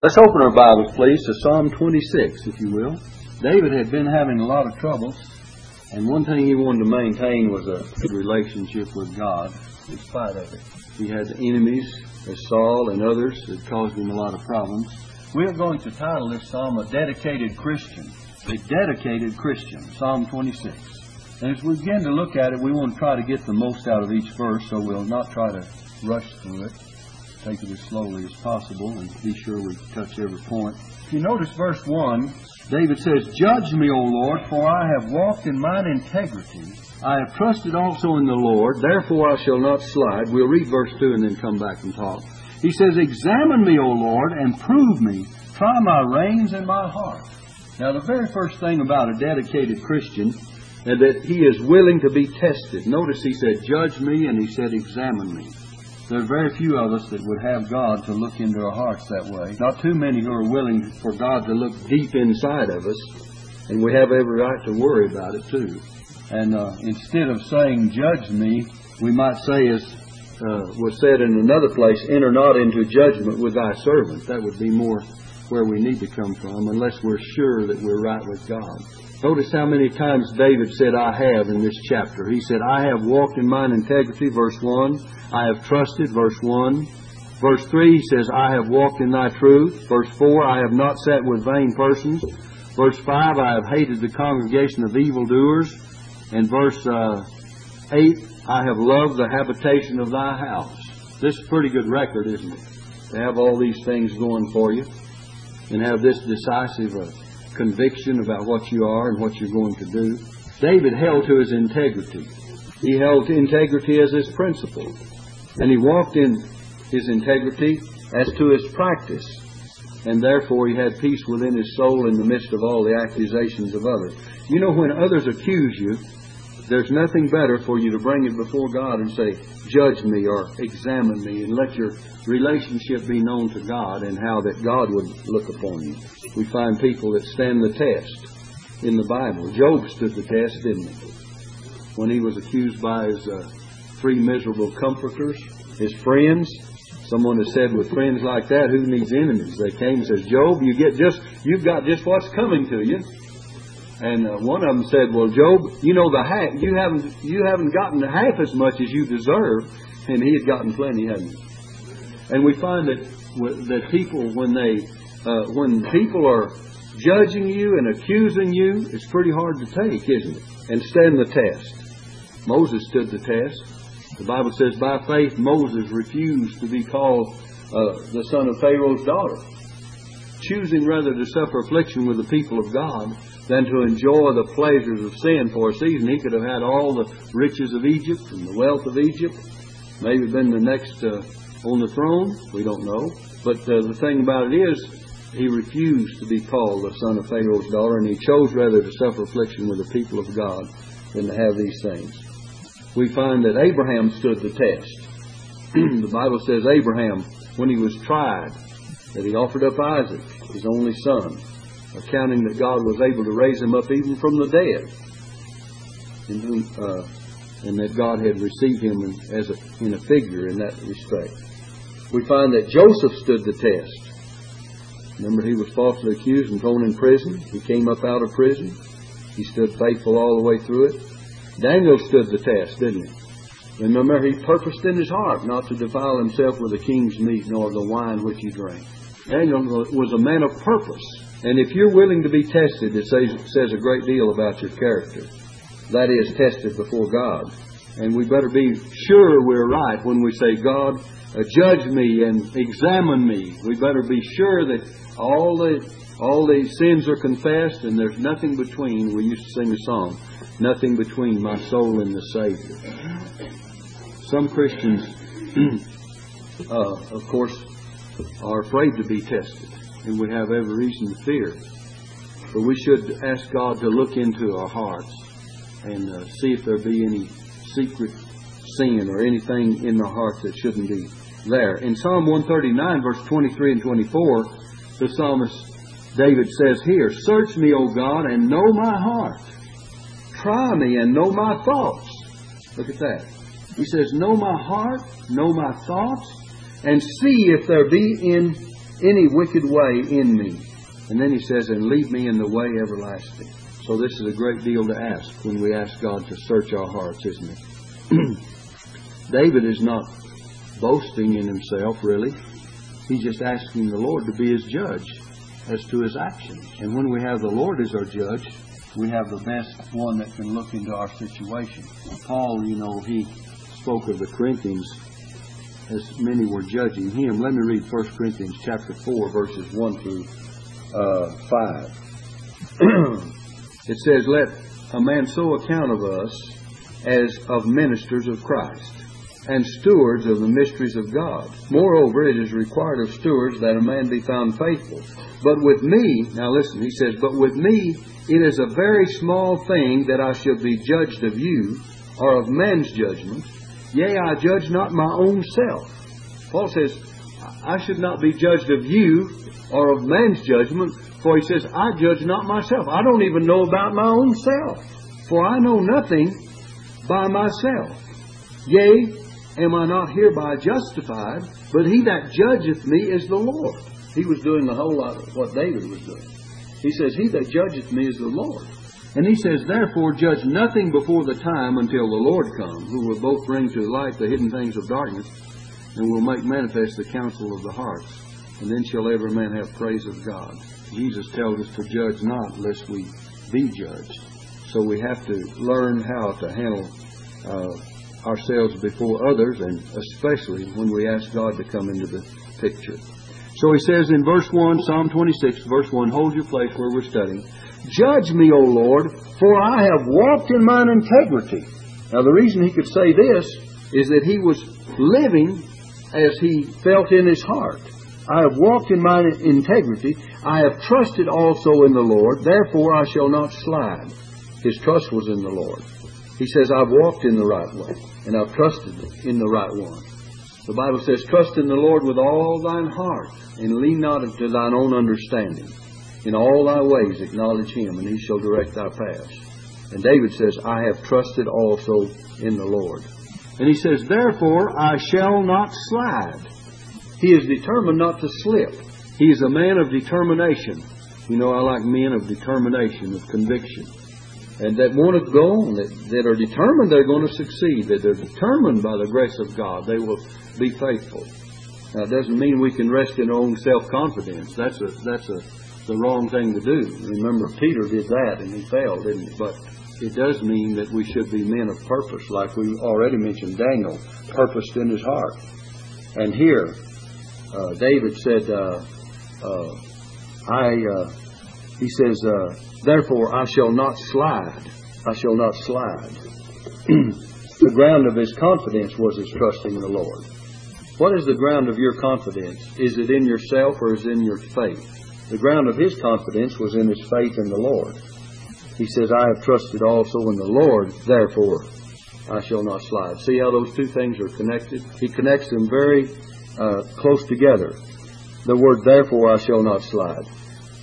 Let's open our Bibles, please, to Psalm 26, if you will. David had been having a lot of troubles, and one thing he wanted to maintain was a good relationship with God, in spite of it. He had enemies, as Saul and others, that caused him a lot of problems. We're going to title this psalm A Dedicated Christian. A Dedicated Christian, Psalm 26. And as we begin to look at it, we want to try to get the most out of each verse, so we'll not try to rush through it take it as slowly as possible and be sure we touch every point. If you notice verse 1, David says, Judge me, O Lord, for I have walked in mine integrity. I have trusted also in the Lord, therefore I shall not slide. We'll read verse 2 and then come back and talk. He says, Examine me, O Lord, and prove me. Try my reins and my heart. Now, the very first thing about a dedicated Christian is that he is willing to be tested. Notice he said, Judge me, and he said, Examine me. There are very few of us that would have God to look into our hearts that way. Not too many who are willing for God to look deep inside of us, and we have every right to worry about it too. And uh, instead of saying, Judge me, we might say, as uh, was said in another place, enter not into judgment with thy servant. That would be more where we need to come from, unless we're sure that we're right with God. Notice how many times David said, I have in this chapter. He said, I have walked in mine integrity, verse 1. I have trusted, verse 1. Verse 3, he says, I have walked in thy truth. Verse 4, I have not sat with vain persons. Verse 5, I have hated the congregation of evildoers. And verse uh, 8, I have loved the habitation of thy house. This is a pretty good record, isn't it? To have all these things going for you and have this decisive uh, conviction about what you are and what you're going to do. David held to his integrity. He held to integrity as his principle. And he walked in his integrity as to his practice. And therefore he had peace within his soul in the midst of all the accusations of others. You know, when others accuse you, there's nothing better for you to bring it before God and say, Judge me or examine me, and let your relationship be known to God and how that God would look upon you. We find people that stand the test in the Bible. Job stood the test, didn't he? When he was accused by his uh, three miserable comforters, his friends. Someone has said, with friends like that, who needs enemies? They came and says, Job, you get just, you've got just what's coming to you. And uh, one of them said, "Well, Job, you know the half, you haven't you haven't gotten half as much as you deserve," and he had gotten plenty, hadn't he? And we find that that people when they uh, when people are judging you and accusing you, it's pretty hard to take, isn't it? And stand the test. Moses stood the test. The Bible says, by faith Moses refused to be called uh, the son of Pharaoh's daughter, choosing rather to suffer affliction with the people of God than to enjoy the pleasures of sin for a season. He could have had all the riches of Egypt and the wealth of Egypt, maybe been the next uh, on the throne. We don't know. But uh, the thing about it is, he refused to be called the son of Pharaoh's daughter, and he chose rather to suffer affliction with the people of God than to have these things. We find that Abraham stood the test. the Bible says Abraham, when he was tried, that he offered up Isaac, his only son accounting that God was able to raise him up even from the dead, and, uh, and that God had received him in, as a, in a figure in that respect. We find that Joseph stood the test. Remember, he was falsely accused and thrown in prison. He came up out of prison. He stood faithful all the way through it. Daniel stood the test, didn't he? Remember, he purposed in his heart not to defile himself with the king's meat nor the wine which he drank. Daniel was a man of purpose. And if you're willing to be tested, it says, says a great deal about your character. That is, tested before God. And we better be sure we're right when we say, God, uh, judge me and examine me. We better be sure that all the all the sins are confessed and there's nothing between. We used to sing a song, nothing between my soul and the Savior. Some Christians, uh, of course, are afraid to be tested we have every reason to fear. But we should ask God to look into our hearts and uh, see if there be any secret sin or anything in the heart that shouldn't be there. In Psalm 139, verse 23 and 24, the psalmist David says here, Search me, O God, and know my heart. Try me and know my thoughts. Look at that. He says, Know my heart, know my thoughts, and see if there be in any wicked way in me. And then he says, and lead me in the way everlasting. So this is a great deal to ask when we ask God to search our hearts, isn't it? David is not boasting in himself, really. He's just asking the Lord to be his judge as to his actions. And when we have the Lord as our judge, we have the best one that can look into our situation. Paul, you know, he spoke of the Corinthians as many were judging him. Let me read 1 Corinthians chapter 4, verses 1 through uh, 5. it says, Let a man so account of us as of ministers of Christ and stewards of the mysteries of God. Moreover, it is required of stewards that a man be found faithful. But with me, now listen, he says, But with me it is a very small thing that I should be judged of you, or of men's judgment. Yea, I judge not my own self. Paul says, I should not be judged of you or of man's judgment, for he says, I judge not myself. I don't even know about my own self, for I know nothing by myself. Yea, am I not hereby justified? But he that judgeth me is the Lord. He was doing a whole lot of what David was doing. He says, He that judgeth me is the Lord. And he says, Therefore judge nothing before the time until the Lord come, who will both bring to light the hidden things of darkness, and will make manifest the counsel of the hearts. And then shall every man have praise of God. Jesus tells us to judge not, lest we be judged. So we have to learn how to handle uh, ourselves before others, and especially when we ask God to come into the picture. So he says in verse 1, Psalm 26, verse 1, hold your place where we're studying. Judge me, O Lord, for I have walked in mine integrity. Now, the reason he could say this is that he was living as he felt in his heart. I have walked in mine integrity. I have trusted also in the Lord. Therefore, I shall not slide. His trust was in the Lord. He says, I've walked in the right way, and I've trusted in the right one. The Bible says, Trust in the Lord with all thine heart, and lean not unto thine own understanding. In all thy ways acknowledge him, and he shall direct thy paths. And David says, I have trusted also in the Lord. And he says, Therefore I shall not slide. He is determined not to slip. He is a man of determination. You know, I like men of determination, of conviction. And that want to go on, that, that are determined they're going to succeed, that they're determined by the grace of God, they will be faithful. Now, it doesn't mean we can rest in our own self-confidence. That's a, that's a, the wrong thing to do. Remember, Peter did that and he failed, didn't he? But it does mean that we should be men of purpose, like we already mentioned Daniel, purposed in his heart. And here, uh, David said, uh, uh, I, uh, he says, uh, therefore I shall not slide. I shall not slide. the ground of his confidence was his trusting in the Lord. What is the ground of your confidence? Is it in yourself or is it in your faith? The ground of his confidence was in his faith in the Lord. He says, I have trusted also in the Lord, therefore I shall not slide. See how those two things are connected? He connects them very uh, close together. The word, therefore I shall not slide.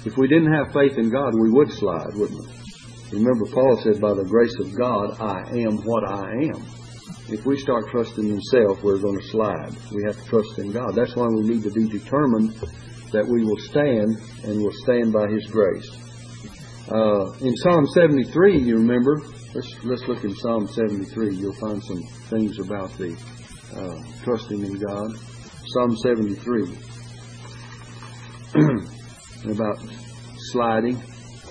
If we didn't have faith in God, we would slide, wouldn't we? Remember, Paul said, by the grace of God, I am what I am. If we start trusting in self, we're going to slide. We have to trust in God. That's why we need to be determined that we will stand and will stand by His grace. Uh, in Psalm 73, you remember, let's, let's look in Psalm 73. You'll find some things about the uh, trusting in God. Psalm 73. about sliding.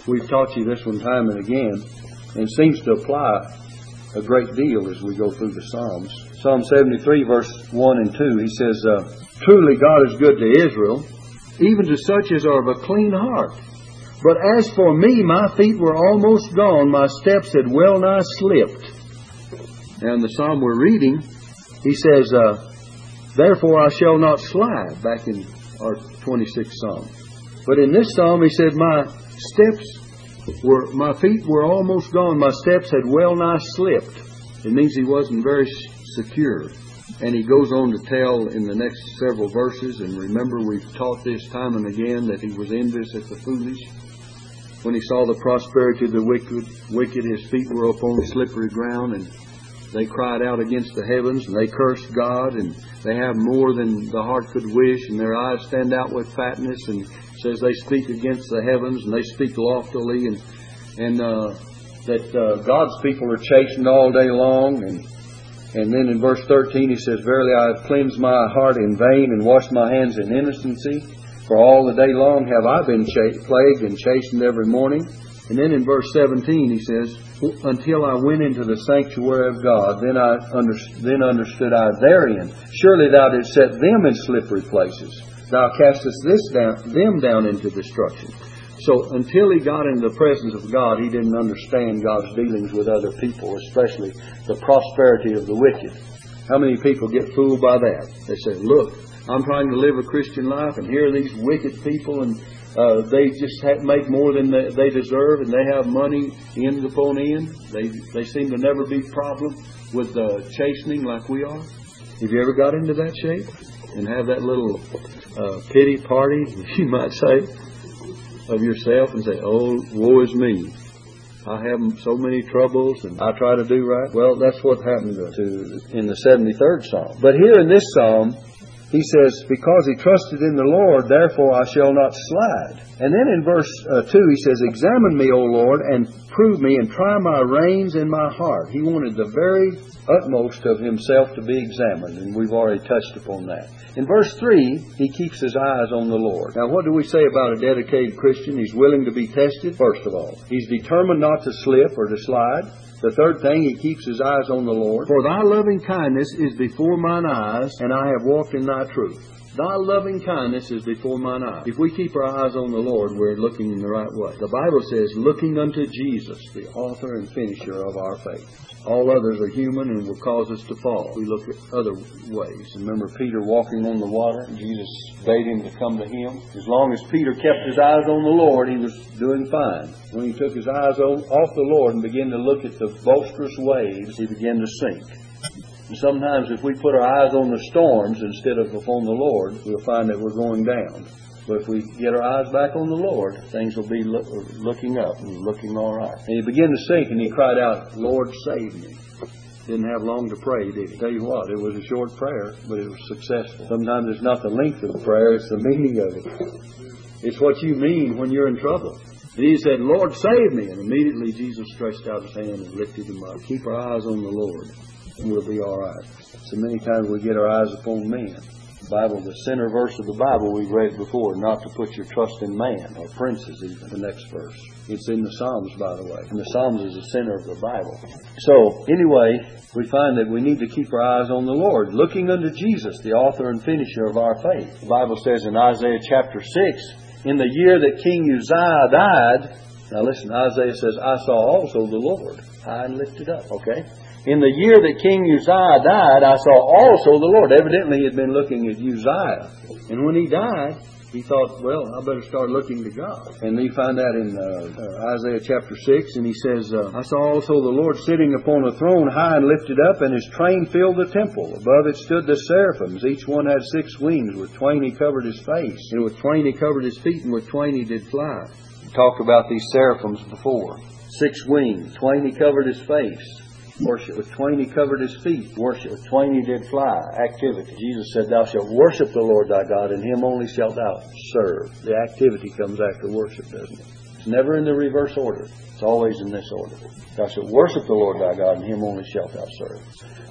We've taught you this one time and again, and seems to apply a great deal as we go through the Psalms. Psalm 73, verse 1 and 2, he says, uh, Truly God is good to Israel, even to such as are of a clean heart. But as for me, my feet were almost gone, my steps had well nigh slipped. In the psalm we're reading, he says, uh, Therefore I shall not slide, back in our 26th psalm. But in this psalm he said, My steps were, my feet were almost gone, my steps had well nigh slipped. It means he wasn't very secure. And he goes on to tell in the next several verses, and remember we've taught this time and again that he was envious at the foolish. When he saw the prosperity of the wicked, wicked his feet were upon slippery ground, and they cried out against the heavens and they cursed God and they have more than the heart could wish and their eyes stand out with fatness and says they speak against the heavens and they speak loftily and and uh, that uh, God's people are chastened all day long and and then in verse 13 he says, Verily I have cleansed my heart in vain and washed my hands in innocency. For all the day long have I been plagued and chastened every morning. And then in verse 17 he says, Until I went into the sanctuary of God, then I under, then understood I therein. Surely thou didst set them in slippery places. Thou castest this down, them down into destruction. So until he got into the presence of God, he didn't understand God's dealings with other people, especially the prosperity of the wicked. How many people get fooled by that? They say, look, I'm trying to live a Christian life, and here are these wicked people, and uh, they just have, make more than they, they deserve, and they have money in upon end. They they seem to never be problem with uh, chastening like we are. Have you ever got into that shape and have that little uh, pity party, you might say, of yourself and say, "Oh, woe is me." I have so many troubles and I try to do right. Well, that's what happened to in the 73rd Psalm. But here in this Psalm, he says, Because he trusted in the Lord, therefore I shall not slide. And then in verse uh, 2, he says, Examine me, O Lord, and prove me, and try my reins and my heart. He wanted the very utmost of himself to be examined, and we've already touched upon that. In verse 3, he keeps his eyes on the Lord. Now, what do we say about a dedicated Christian? He's willing to be tested, first of all. He's determined not to slip or to slide. The third thing, he keeps his eyes on the Lord. For thy loving kindness is before mine eyes, and I have walked in thy truth. Thy loving kindness is before mine eyes. If we keep our eyes on the Lord, we're looking in the right way. The Bible says, looking unto Jesus, the author and finisher of our faith. All others are human and will cause us to fall. We look at other ways. Remember Peter walking on the water? Jesus bade him to come to him. As long as Peter kept his eyes on the Lord, he was doing fine. When he took his eyes off the Lord and began to look at the boisterous waves, he began to sink. And sometimes if we put our eyes on the storms instead of upon the Lord, we'll find that we're going down. But if we get our eyes back on the Lord, things will be look, looking up and looking all right. And he began to sink and he cried out, Lord, save me. Didn't have long to pray, did he? Tell you what, it was a short prayer, but it was successful. Sometimes it's not the length of the prayer, it's the meaning of it. It's what you mean when you're in trouble. And he said, Lord, save me. And immediately Jesus stretched out his hand and lifted him up. Keep our eyes on the Lord, we'll be all right. So many times we get our eyes upon men. Bible, the center verse of the Bible we've read before, not to put your trust in man or princes, even the next verse. It's in the Psalms, by the way. And the Psalms is the center of the Bible. So, anyway, we find that we need to keep our eyes on the Lord, looking unto Jesus, the author and finisher of our faith. The Bible says in Isaiah chapter 6, in the year that King Uzziah died, now listen, Isaiah says, I saw also the Lord high and lifted up, okay? In the year that King Uzziah died, I saw also the Lord. Evidently, he had been looking at Uzziah. And when he died, he thought, well, I better start looking to God. And you find that in uh, uh, Isaiah chapter 6, and he says, uh, I saw also the Lord sitting upon a throne high and lifted up, and his train filled the temple. Above it stood the seraphims. Each one had six wings. With twain he covered his face, and with twain he covered his feet, and with twain he did fly. We talked about these seraphims before. Six wings. Twain he covered his face. Worship. With twain he covered his feet. Worship. With twain he did fly. Activity. Jesus said, Thou shalt worship the Lord thy God, and him only shalt thou serve. The activity comes after worship, doesn't it? It's never in the reverse order. It's always in this order. Thou shalt worship the Lord thy God, and him only shalt thou serve.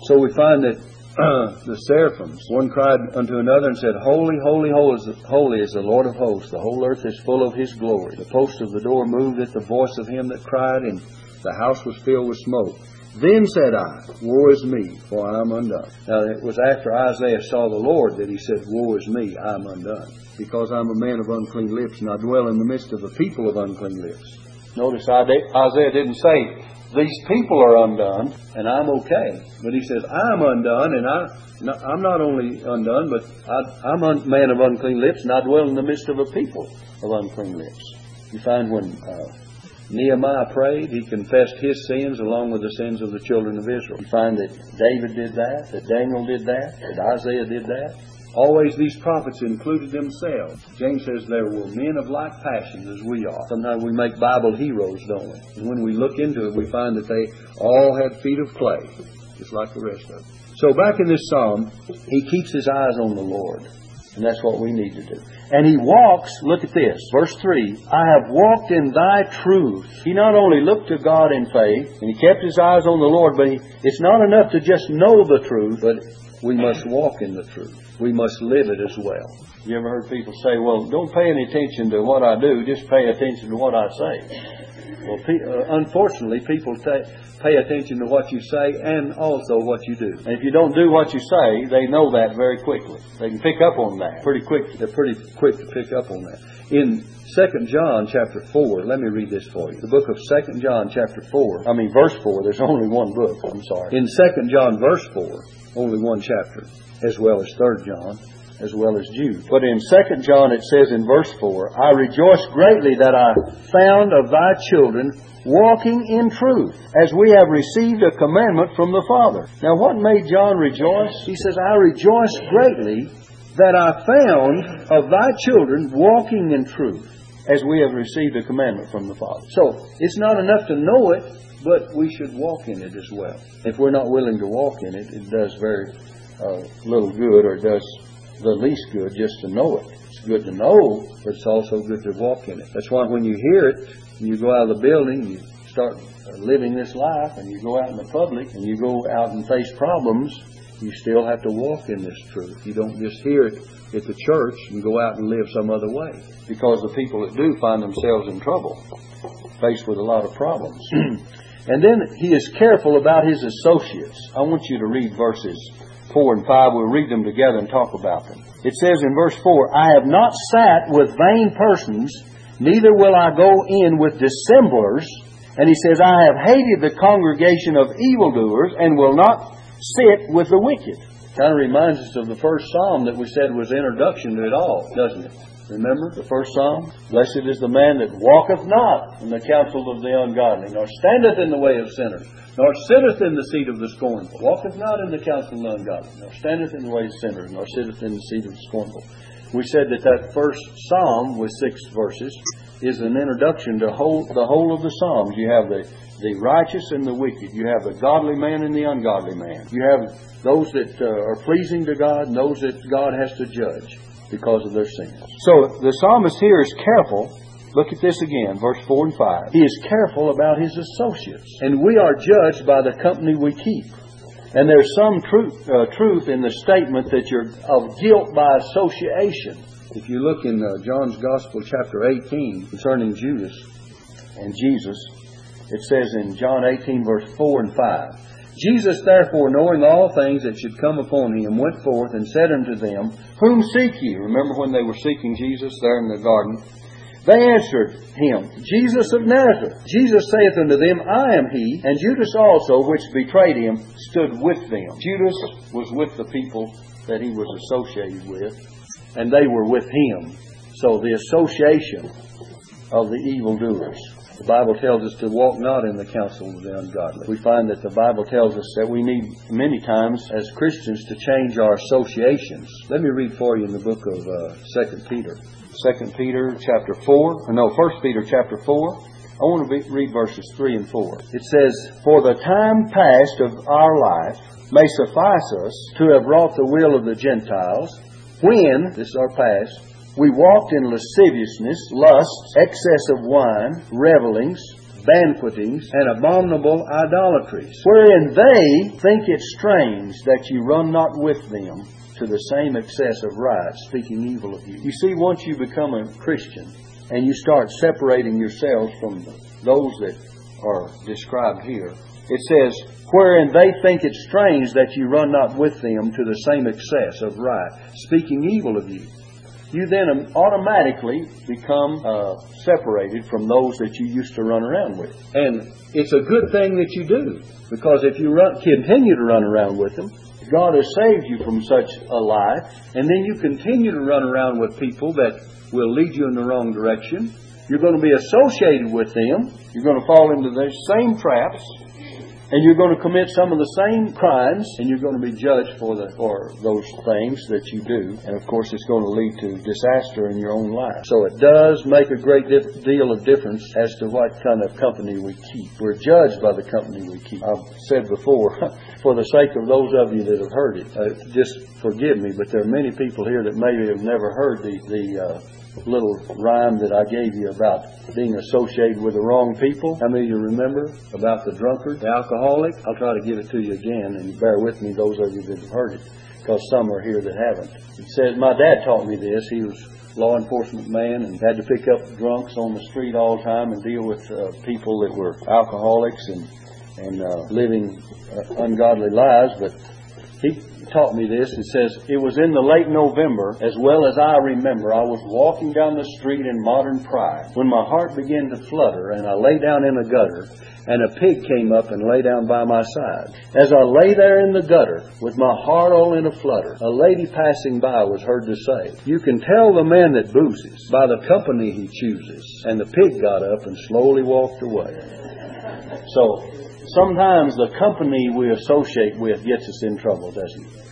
So we find that the seraphims, one cried unto another and said, Holy, holy, holy is, the, holy is the Lord of hosts. The whole earth is full of his glory. The post of the door moved at the voice of him that cried, and the house was filled with smoke. Then said I, Woe is me, for I am undone. Now it was after Isaiah saw the Lord that he said, Woe is me, I am undone. Because I'm a man of unclean lips, and I dwell in the midst of a people of unclean lips. Notice Isaiah didn't say, These people are undone, and I'm okay. But he says, I'm undone, and I, I'm not only undone, but I, am a man of unclean lips, and I dwell in the midst of a people of unclean lips. You find when uh, Nehemiah prayed. He confessed his sins along with the sins of the children of Israel. You find that David did that, that Daniel did that, that Isaiah did that. Always these prophets included themselves. James says there were men of like passions as we are. Sometimes we make Bible heroes, don't we? And when we look into it, we find that they all had feet of clay. just like the rest of us. So back in this psalm, he keeps his eyes on the Lord. And that's what we need to do. And he walks, look at this, verse 3 I have walked in thy truth. He not only looked to God in faith, and he kept his eyes on the Lord, but he, it's not enough to just know the truth, but we must walk in the truth. We must live it as well. You ever heard people say, well, don't pay any attention to what I do, just pay attention to what I say? Well, pe- uh, unfortunately, people pay attention to what you say and also what you do. And if you don't do what you say, they know that very quickly. They can pick up on that pretty quick. They're pretty quick to pick up on that. In 2 John chapter 4, let me read this for you. The book of 2 John chapter 4, I mean verse 4, there's only one book, I'm sorry. In 2 John verse 4, only one chapter, as well as 3 John, as well as Jude. But in 2 John it says in verse 4, I rejoice greatly that I found of thy children walking in truth, as we have received a commandment from the Father. Now, what made John rejoice? He says, I rejoice greatly that I found of thy children walking in truth, as we have received a commandment from the Father. So, it's not enough to know it, but we should walk in it as well. If we're not willing to walk in it, it does very uh, little good, or does the least good just to know it. It's good to know, but it's also good to walk in it. That's why when you hear it, you go out of the building, you start living this life, and you go out in the public, and you go out and face problems, you still have to walk in this truth. You don't just hear it at the church and go out and live some other way. Because the people that do find themselves in trouble, faced with a lot of problems. and then he is careful about his associates. I want you to read verses 4 and 5. We'll read them together and talk about them. It says in verse 4, I have not sat with vain persons, neither will I go in with dissemblers. And he says, I have hated the congregation of evildoers and will not sit with the wicked. Kind of reminds us of the first psalm that we said was introduction to it all, doesn't it? Remember the first psalm? Blessed is the man that walketh not in the counsel of the ungodly, nor standeth in the way of sinners, nor sitteth in the seat of the scornful, walketh not in the counsel of the ungodly, nor standeth in the way of sinners, nor sitteth in the seat of the scornful. We said that that first psalm with six verses is an introduction to whole, the whole of the psalms. You have the, the righteous and the wicked. You have the godly man and the ungodly man. You have those that uh, are pleasing to God and those that God has to judge because of their sins. So the psalmist here is careful Look at this again, verse 4 and 5. He is careful about his associates. And we are judged by the company we keep. And there's some truth, uh, truth in the statement that you're of guilt by association. If you look in uh, John's Gospel, chapter 18, concerning Judas and Jesus, it says in John 18, verse 4 and 5. Jesus, therefore, knowing all things that should come upon him, went forth and said unto them, Whom seek ye? Remember when they were seeking Jesus there in the garden? They answered him, Jesus of Nazareth. Jesus saith unto them, I am he. And Judas also, which betrayed him, stood with them. Judas was with the people that he was associated with, and they were with him. So the association of the evildoers. The Bible tells us to walk not in the counsel of the ungodly. We find that the Bible tells us that we need many times as Christians to change our associations. Let me read for you in the book of uh, 2 Peter. 2 Peter chapter 4, or no, 1 Peter chapter 4. I want to be, read verses 3 and 4. It says, For the time past of our life may suffice us to have wrought the will of the Gentiles, when, this is our past, we walked in lasciviousness, lusts, excess of wine, revelings, banquetings, and abominable idolatries, wherein they think it strange that you run not with them to the same excess of right, speaking evil of you. You see, once you become a Christian and you start separating yourselves from those that are described here, it says, wherein they think it strange that you run not with them to the same excess of right, speaking evil of you. You then automatically become uh, separated from those that you used to run around with. And it's a good thing that you do, because if you run, continue to run around with them, God has saved you from such a life, and then you continue to run around with people that will lead you in the wrong direction. You're going to be associated with them. You're going to fall into their same traps, and you're going to commit some of the same crimes, and you're going to be judged for the for those things that you do. And of course, it's going to lead to disaster in your own life. So it does make a great dif- deal of difference as to what kind of company we keep. We're judged by the company we keep. I've said before, for the sake of those of you that have heard it, uh, just forgive me, but there are many people here that maybe have never heard the the. Uh, little rhyme that I gave you about being associated with the wrong people. How many of you remember about the drunkard, the alcoholic? I'll try to give it to you again, and bear with me, those of you that have heard it, because some are here that haven't. It says, my dad taught me this. He was law enforcement man and had to pick up drunks on the street all the time and deal with uh, people that were alcoholics and and uh, living uh, ungodly lives. But he taught me this. It says, It was in the late November, as well as I remember, I was walking down the street in modern pride when my heart began to flutter and I lay down in a gutter and a pig came up and lay down by my side. As I lay there in the gutter with my heart all in a flutter, a lady passing by was heard to say, You can tell the man that boozes by the company he chooses. And the pig got up and slowly walked away. So, sometimes the company we associate with gets us in trouble, doesn't it?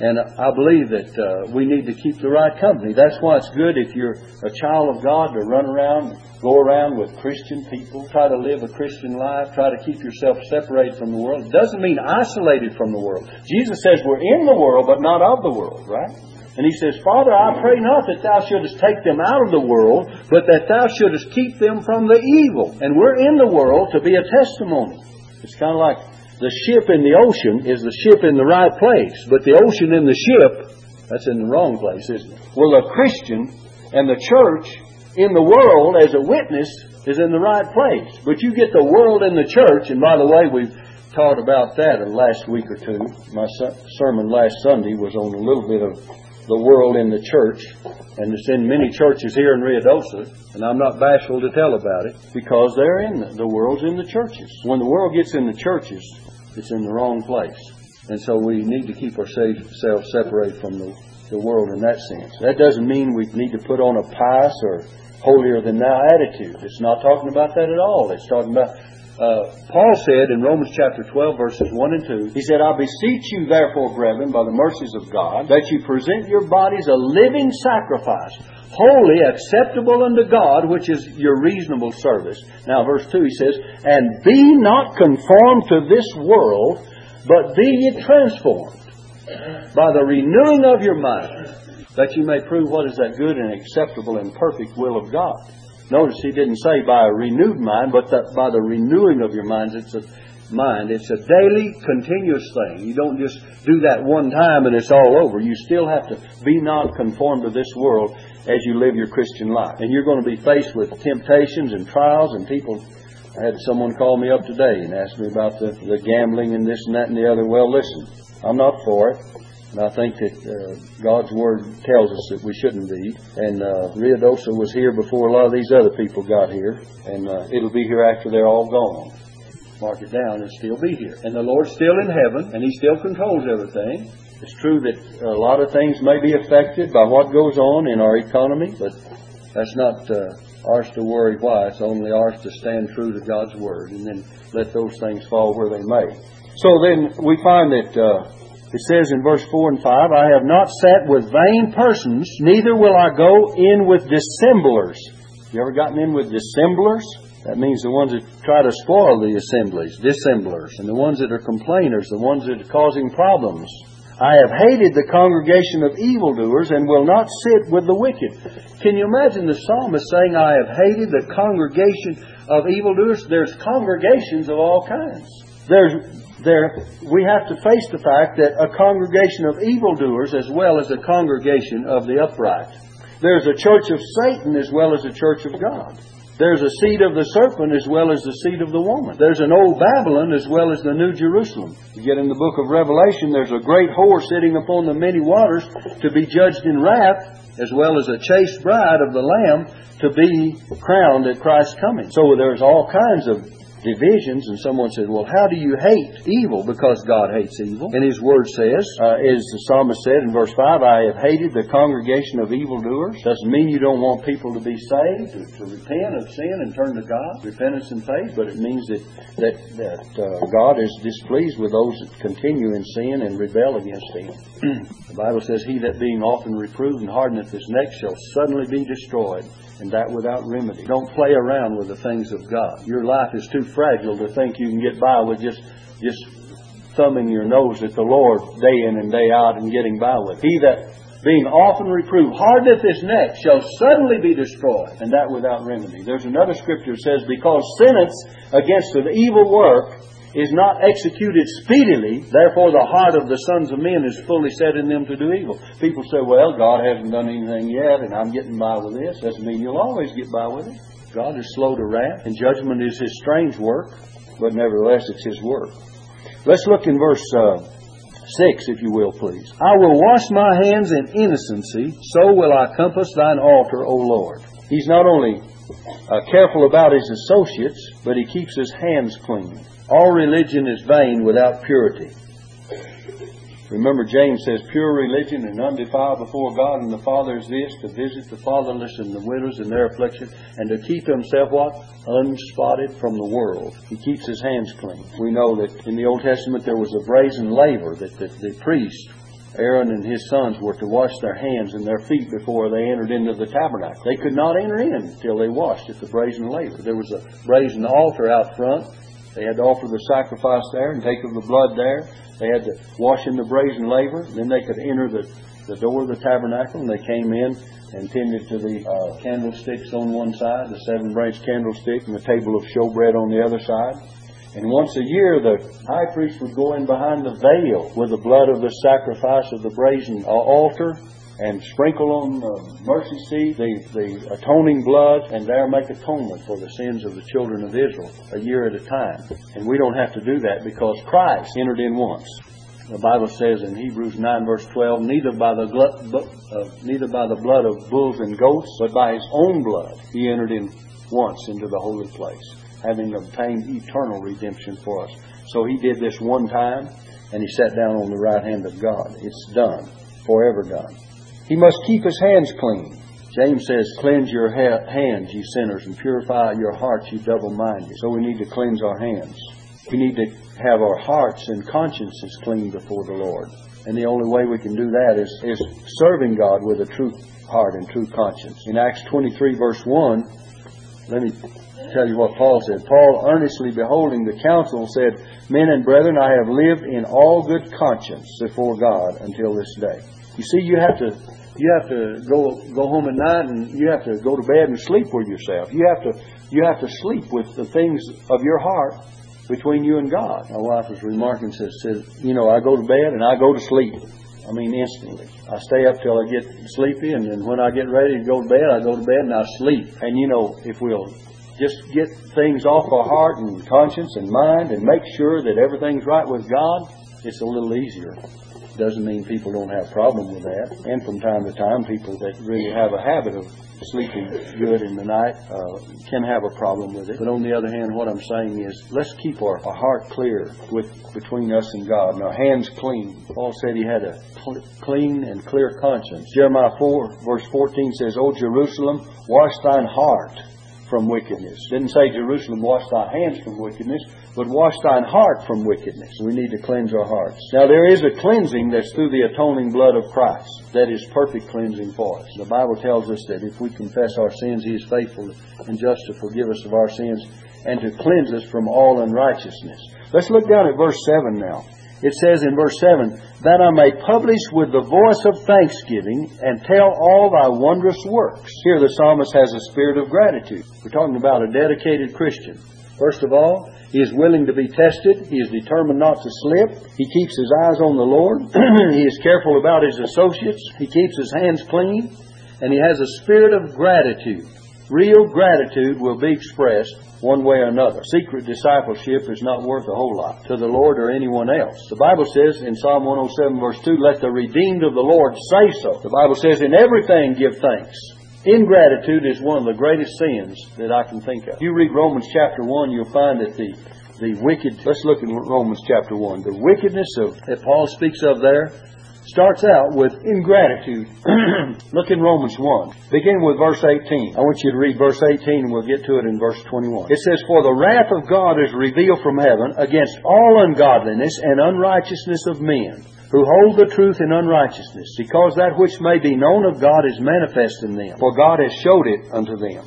And I believe that uh, we need to keep the right company. That's why it's good if you're a child of God to run around, go around with Christian people, try to live a Christian life, try to keep yourself separated from the world. It doesn't mean isolated from the world. Jesus says we're in the world, but not of the world, right? And he says, Father, I pray not that thou shouldest take them out of the world, but that thou shouldest keep them from the evil. And we're in the world to be a testimony. It's kind of like the ship in the ocean is the ship in the right place, but the ocean in the ship, that's in the wrong place, isn't it? Well, the Christian and the church in the world as a witness is in the right place. But you get the world and the church, and by the way, we've taught about that in the last week or two. My sermon last Sunday was on a little bit of the world in the church, and it's in many churches here in Ruidoso, and I'm not bashful to tell about it, because they're in the, the world's in the churches. When the world gets in the churches, it's in the wrong place. And so we need to keep ourselves separated from the, the world in that sense. That doesn't mean we need to put on a pious or holier than thou attitude. It's not talking about that at all. It's talking about uh, Paul said in Romans chapter 12, verses 1 and 2, he said, I beseech you, therefore, brethren, by the mercies of God, that you present your bodies a living sacrifice, holy, acceptable unto God, which is your reasonable service. Now, verse 2, he says, And be not conformed to this world, but be ye transformed by the renewing of your mind, that you may prove what is that good and acceptable and perfect will of God. Notice he didn't say by a renewed mind, but that by the renewing of your minds. It's a mind. It's a daily, continuous thing. You don't just do that one time and it's all over. You still have to be not conformed to this world as you live your Christian life. And you're going to be faced with temptations and trials and people. I had someone call me up today and ask me about the, the gambling and this and that and the other. Well, listen, I'm not for it. And I think that uh, God's Word tells us that we shouldn't be. And uh, Ruidoso was here before a lot of these other people got here. And uh, it'll be here after they're all gone. Mark it down and still be here. And the Lord's still in heaven, and He still controls everything. It's true that a lot of things may be affected by what goes on in our economy, but that's not uh, ours to worry why. It's only ours to stand true to God's Word and then let those things fall where they may. So then we find that uh, it says in verse 4 and 5, I have not sat with vain persons, neither will I go in with dissemblers. You ever gotten in with dissemblers? That means the ones that try to spoil the assemblies, dissemblers, and the ones that are complainers, the ones that are causing problems. I have hated the congregation of evildoers and will not sit with the wicked. Can you imagine the psalmist saying, I have hated the congregation of evildoers? There's congregations of all kinds. There's there, we have to face the fact that a congregation of evildoers as well as a congregation of the upright. There's a church of Satan as well as a church of God. There's a seed of the serpent as well as the seed of the woman. There's an old Babylon as well as the new Jerusalem. You get in the book of Revelation, there's a great whore sitting upon the many waters to be judged in wrath, as well as a chaste bride of the Lamb to be crowned at Christ's coming. So there's all kinds of divisions, and someone says, well, how do you hate evil? Because God hates evil. And His Word says, uh, as the psalmist said in verse 5, I have hated the congregation of evildoers. Doesn't mean you don't want people to be saved, to, to repent of sin and turn to God, repentance and faith, but it means that, that, that uh, God is displeased with those that continue in sin and rebel against Him. the Bible says, He that being often reproved and hardeneth his neck shall suddenly be destroyed and that without remedy. Don't play around with the things of God. Your life is too fragile to think you can get by with just just thumbing your nose at the Lord day in and day out and getting by with. He that being often reproved, hardeneth his neck, shall suddenly be destroyed, and that without remedy. There's another scripture that says, Because sentence against an evil work is not executed speedily, therefore the heart of the sons of men is fully set in them to do evil. People say, well, God hasn't done anything yet, and I'm getting by with this. Doesn't mean you'll always get by with it. God is slow to wrath, and judgment is His strange work, but nevertheless it's His work. Let's look in verse uh, 6, if you will, please. I will wash my hands in innocency, so will I compass thine altar, O Lord. He's not only uh, careful about his associates, but he keeps his hands clean. All religion is vain without purity. Remember, James says, pure religion and undefiled before God and the Father is this, to visit the fatherless and the widows in their affliction, and to keep himself what? Unspotted from the world. He keeps his hands clean. We know that in the Old Testament there was a brazen laver that the, the priest Aaron and his sons were to wash their hands and their feet before they entered into the tabernacle. They could not enter in till they washed at the brazen laver. There was a brazen altar out front they had to offer the sacrifice there and take of the blood there. They had to wash in the brazen laver. Then they could enter the, the door of the tabernacle, and they came in and tended to the uh, candlesticks on one side, the seven branch candlestick, and the table of showbread on the other side. And once a year, the high priest would go in behind the veil with the blood of the sacrifice of the brazen altar and sprinkle on the mercy seat the, the atoning blood and there make atonement for the sins of the children of Israel a year at a time. And we don't have to do that because Christ entered in once. The Bible says in Hebrews 9 verse 12, neither by the uh, neither by the blood of bulls and goats, but by his own blood he entered in once into the holy place, having obtained eternal redemption for us. So he did this one time, and he sat down on the right hand of God. It's done, forever done. He must keep his hands clean. James says, Cleanse your ha- hands, you sinners, and purify your hearts, you double minded. So we need to cleanse our hands. We need to have our hearts and consciences clean before the Lord. And the only way we can do that is, is serving God with a true heart and true conscience. In Acts 23, verse 1, let me tell you what Paul said. Paul, earnestly beholding the council, said, Men and brethren, I have lived in all good conscience before God until this day. You see, you have to you have to go go home at night and you have to go to bed and sleep with yourself. You have to you have to sleep with the things of your heart between you and God. My wife was remarking says says you know I go to bed and I go to sleep. I mean instantly. I stay up till I get sleepy and then when I get ready to go to bed I go to bed and I sleep. And you know if we'll just get things off our heart and conscience and mind and make sure that everything's right with God, it's a little easier. Doesn't mean people don't have problem with that. And from time to time, people that really have a habit of sleeping good in the night uh, can have a problem with it. But on the other hand, what I'm saying is let's keep our, our heart clear with between us and God and our hands clean. Paul said he had a cl- clean and clear conscience. Jeremiah 4 verse 14 says, O Jerusalem, wash thine heart from wickedness. Didn't say Jerusalem, wash thy hands from wickedness, but wash thine heart from wickedness. We need to cleanse our hearts. Now there is a cleansing that's through the atoning blood of Christ. That is perfect cleansing for us. The Bible tells us that if we confess our sins, He is faithful and just to forgive us of our sins and to cleanse us from all unrighteousness. Let's look down at verse 7 now. It says in verse 7, That I may publish with the voice of thanksgiving and tell all thy wondrous works. Here the psalmist has a spirit of gratitude. We're talking about a dedicated Christian. First of all, he is willing to be tested. He is determined not to slip. He keeps his eyes on the Lord. he is careful about his associates. He keeps his hands clean. And he has a spirit of gratitude. Real gratitude will be expressed one way or another. Secret discipleship is not worth a whole lot to the Lord or anyone else. The Bible says in Psalm 107 verse 2, let the redeemed of the Lord say so. The Bible says in everything give thanks. Ingratitude is one of the greatest sins that I can think of. If you read Romans chapter 1, you'll find that the, the wicked, let's look at Romans chapter 1. The wickedness of, that Paul speaks of there starts out with ingratitude. Look in Romans 1. Begin with verse 18. I want you to read verse 18 and we'll get to it in verse 21. It says, For the wrath of God is revealed from heaven against all ungodliness and unrighteousness of men who hold the truth in unrighteousness, because that which may be known of God is manifest in them, for God has showed it unto them.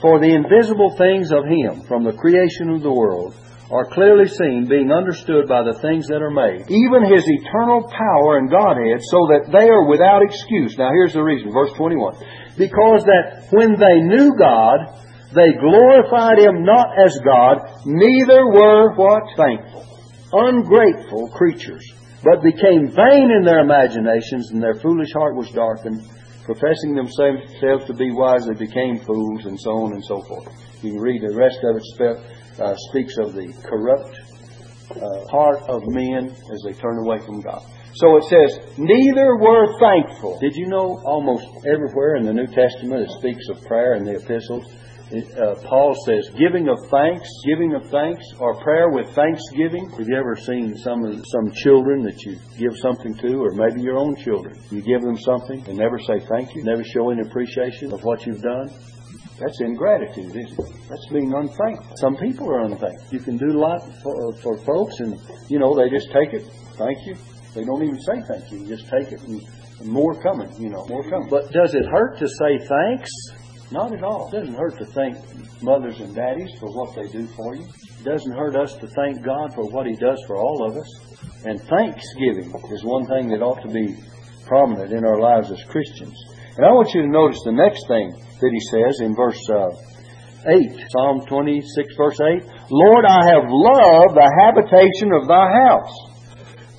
For the invisible things of Him from the creation of the world are clearly seen, being understood by the things that are made, even his eternal power and Godhead, so that they are without excuse. Now here's the reason, verse 21. Because that when they knew God, they glorified him not as God, neither were what? Thankful. Ungrateful creatures, but became vain in their imaginations, and their foolish heart was darkened. Professing themselves to be wise, they became fools, and so on and so forth. You can read the rest of it uh, speaks of the corrupt uh, heart of men as they turn away from God. So it says, neither were thankful. Did you know almost everywhere in the New Testament it speaks of prayer in the epistles? Uh, Paul says, giving of thanks, giving of thanks, or prayer with thanksgiving. Have you ever seen some some children that you give something to, or maybe your own children? You give them something and never say thank you, never show any appreciation of what you've done. That's ingratitude, isn't it? That's being unthankful. Some people are unthankful. You can do a lot for, for folks, and you know they just take it. Thank you. They don't even say thank you. just take it, and more coming. You know, more coming. But does it hurt to say thanks? Not at all. It doesn't hurt to thank mothers and daddies for what they do for you. It doesn't hurt us to thank God for what He does for all of us. And thanksgiving is one thing that ought to be prominent in our lives as Christians. And I want you to notice the next thing that he says in verse uh, 8, Psalm 26, verse 8 Lord, I have loved the habitation of thy house.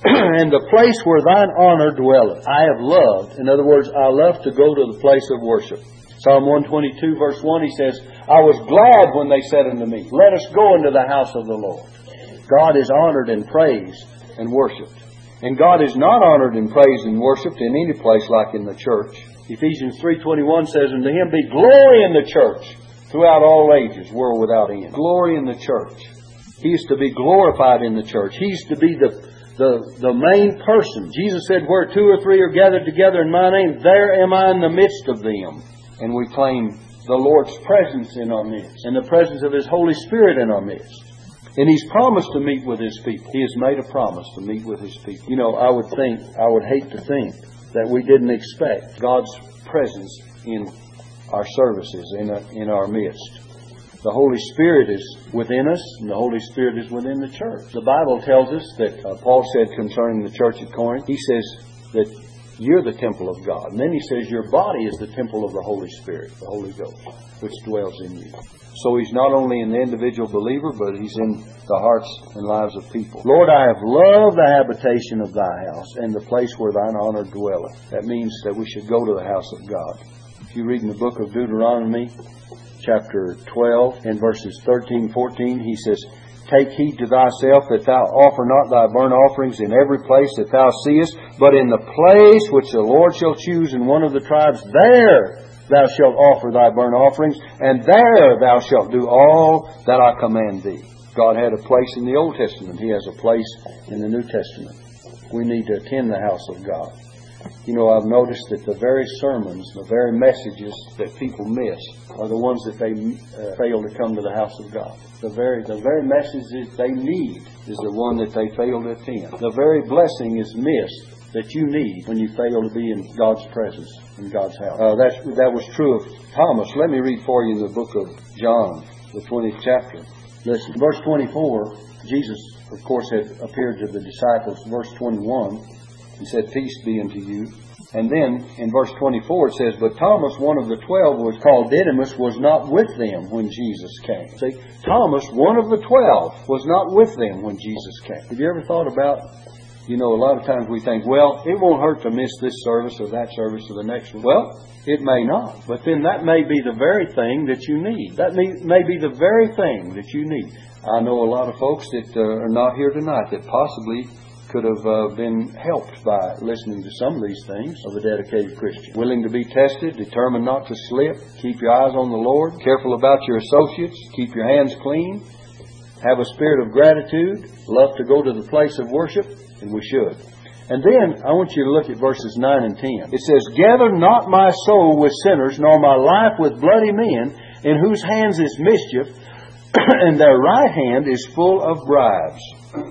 and the place where thine honor dwelleth. I have loved. In other words, I love to go to the place of worship. Psalm 122, verse 1, he says, I was glad when they said unto me, Let us go into the house of the Lord. God is honored and praised and worshiped. And God is not honored and praised and worshiped in any place like in the church. Ephesians 3.21 says, And to him be glory in the church throughout all ages, world without end. Glory in the church. He is to be glorified in the church. He's to be the, the, the main person. Jesus said, Where two or three are gathered together in my name, there am I in the midst of them. And we claim the Lord's presence in our midst and the presence of His Holy Spirit in our midst. And He's promised to meet with His people. He has made a promise to meet with His people. You know, I would think, I would hate to think that we didn't expect God's presence in our services, in, a, in our midst. The Holy Spirit is within us, and the Holy Spirit is within the church. The Bible tells us that uh, Paul said concerning the church at Corinth, he says that you're the temple of God. And then he says your body is the temple of the Holy Spirit, the Holy Ghost, which dwells in you. So he's not only in the individual believer, but he's in the hearts and lives of people. Lord, I have loved the habitation of thy house and the place where thine honor dwelleth. That means that we should go to the house of God. If you read in the book of Deuteronomy, chapter 12, and verses 13 14, he says, Take heed to thyself that thou offer not thy burnt offerings in every place that thou seest, but in the place which the Lord shall choose in one of the tribes, there thou shalt offer thy burnt offerings, and there thou shalt do all that I command thee. God had a place in the Old Testament. He has a place in the New Testament. We need to attend the house of God. You know, I've noticed that the very sermons, the very messages that people miss are the ones that they uh, fail to come to the house of God. The very, the very messages they need is the one that they fail to attend. The very blessing is missed that you need when you fail to be in God's presence, in God's house. Uh, that was true of Thomas. Let me read for you the book of John, the 20th chapter. Listen, verse 24, Jesus, of course, had appeared to the disciples. Verse 21, he said, Peace be unto you. And then in verse 24 it says, But Thomas, one of the twelve, was called Didymus, was not with them when Jesus came. See, Thomas, one of the twelve, was not with them when Jesus came. Have you ever thought about you know, a lot of times we think, well, it won't hurt to miss this service or that service or the next one. Well, it may not. But then that may be the very thing that you need. That may, may be the very thing that you need. I know a lot of folks that uh, are not here tonight that possibly could have uh, been helped by listening to some of these things of a dedicated Christian. Willing to be tested, determined not to slip, keep your eyes on the Lord, careful about your associates, keep your hands clean, have a spirit of gratitude, love to go to the place of worship, and we should. And then I want you to look at verses 9 and 10. It says, Gather not my soul with sinners, nor my life with bloody men, in whose hands is mischief, and their right hand is full of bribes.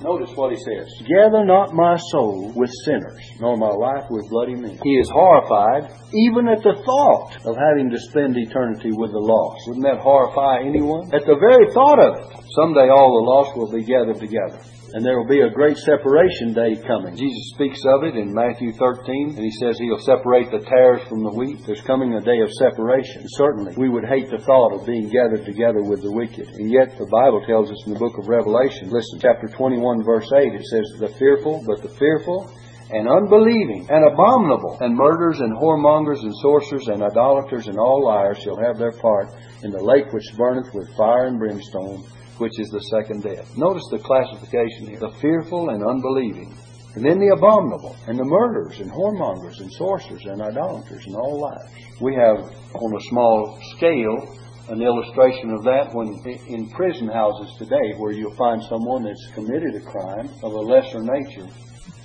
Notice what he says. Gather not my soul with sinners, nor my life with bloody men. He is horrified even at the thought of having to spend eternity with the lost. Wouldn't that horrify anyone? At the very thought of it. Someday all the lost will be gathered together and there will be a great separation day coming. Jesus speaks of it in Matthew 13, and he says he'll separate the tares from the wheat. There's coming a day of separation. Certainly, we would hate the thought of being gathered together with the wicked. And yet, the Bible tells us in the book of Revelation, listen, chapter 21, verse 8, it says, The fearful, but the fearful, and unbelieving, and abominable, and murderers, and whoremongers, and sorcerers, and idolaters, and all liars shall have their part in the lake which burneth with fire and brimstone which is the second death. Notice the classification here the fearful and unbelieving, and then the abominable, and the murderers, and whoremongers, and sorcerers, and idolaters, and all liars. We have, on a small scale, an illustration of that when in prison houses today, where you'll find someone that's committed a crime of a lesser nature,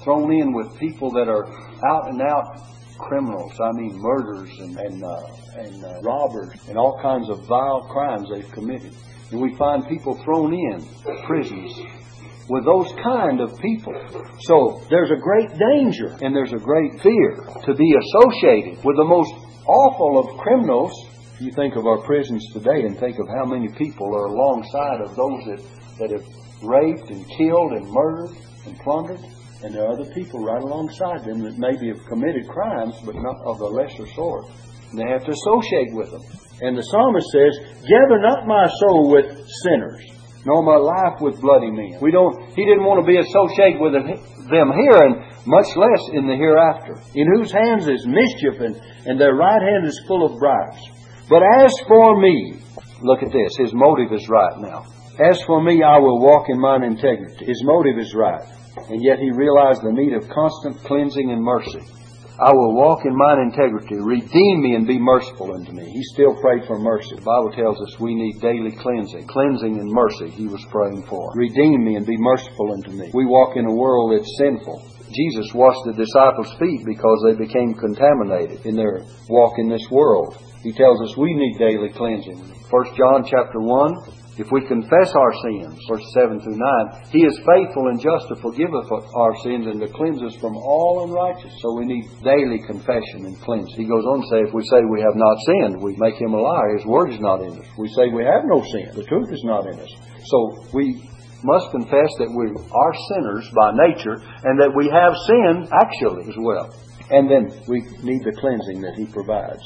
thrown in with people that are out and out criminals. I mean, murderers and and, uh, and uh, robbers and all kinds of vile crimes they've committed. And we find people thrown in prisons with those kind of people. So there's a great danger and there's a great fear to be associated with the most awful of criminals. If You think of our prisons today and think of how many people are alongside of those that, that have raped and killed and murdered and plundered. And there are other people right alongside them that maybe have committed crimes, but not of a lesser sort. And they have to associate with them. And the psalmist says, Gather not my soul with sinners, nor my life with bloody men. We don't, he didn't want to be associated with them here, and much less in the hereafter, in whose hands is mischief, and, and their right hand is full of bribes. But as for me, look at this, his motive is right now. As for me, I will walk in mine integrity. His motive is right. And yet he realized the need of constant cleansing and mercy. I will walk in mine integrity. Redeem me and be merciful unto me. He still prayed for mercy. The Bible tells us we need daily cleansing. Cleansing and mercy he was praying for. Redeem me and be merciful unto me. We walk in a world that's sinful. Jesus washed the disciples' feet because they became contaminated in their walk in this world. He tells us we need daily cleansing. 1 John chapter 1, if we confess our sins, verse 7 through 9, He is faithful and just to forgive us our sins and to cleanse us from all unrighteousness. So we need daily confession and cleanse. He goes on to say, if we say we have not sinned, we make Him a liar. His word is not in us. We say we have no sin. The truth is not in us. So we must confess that we are sinners by nature and that we have sinned actually as well. And then we need the cleansing that He provides.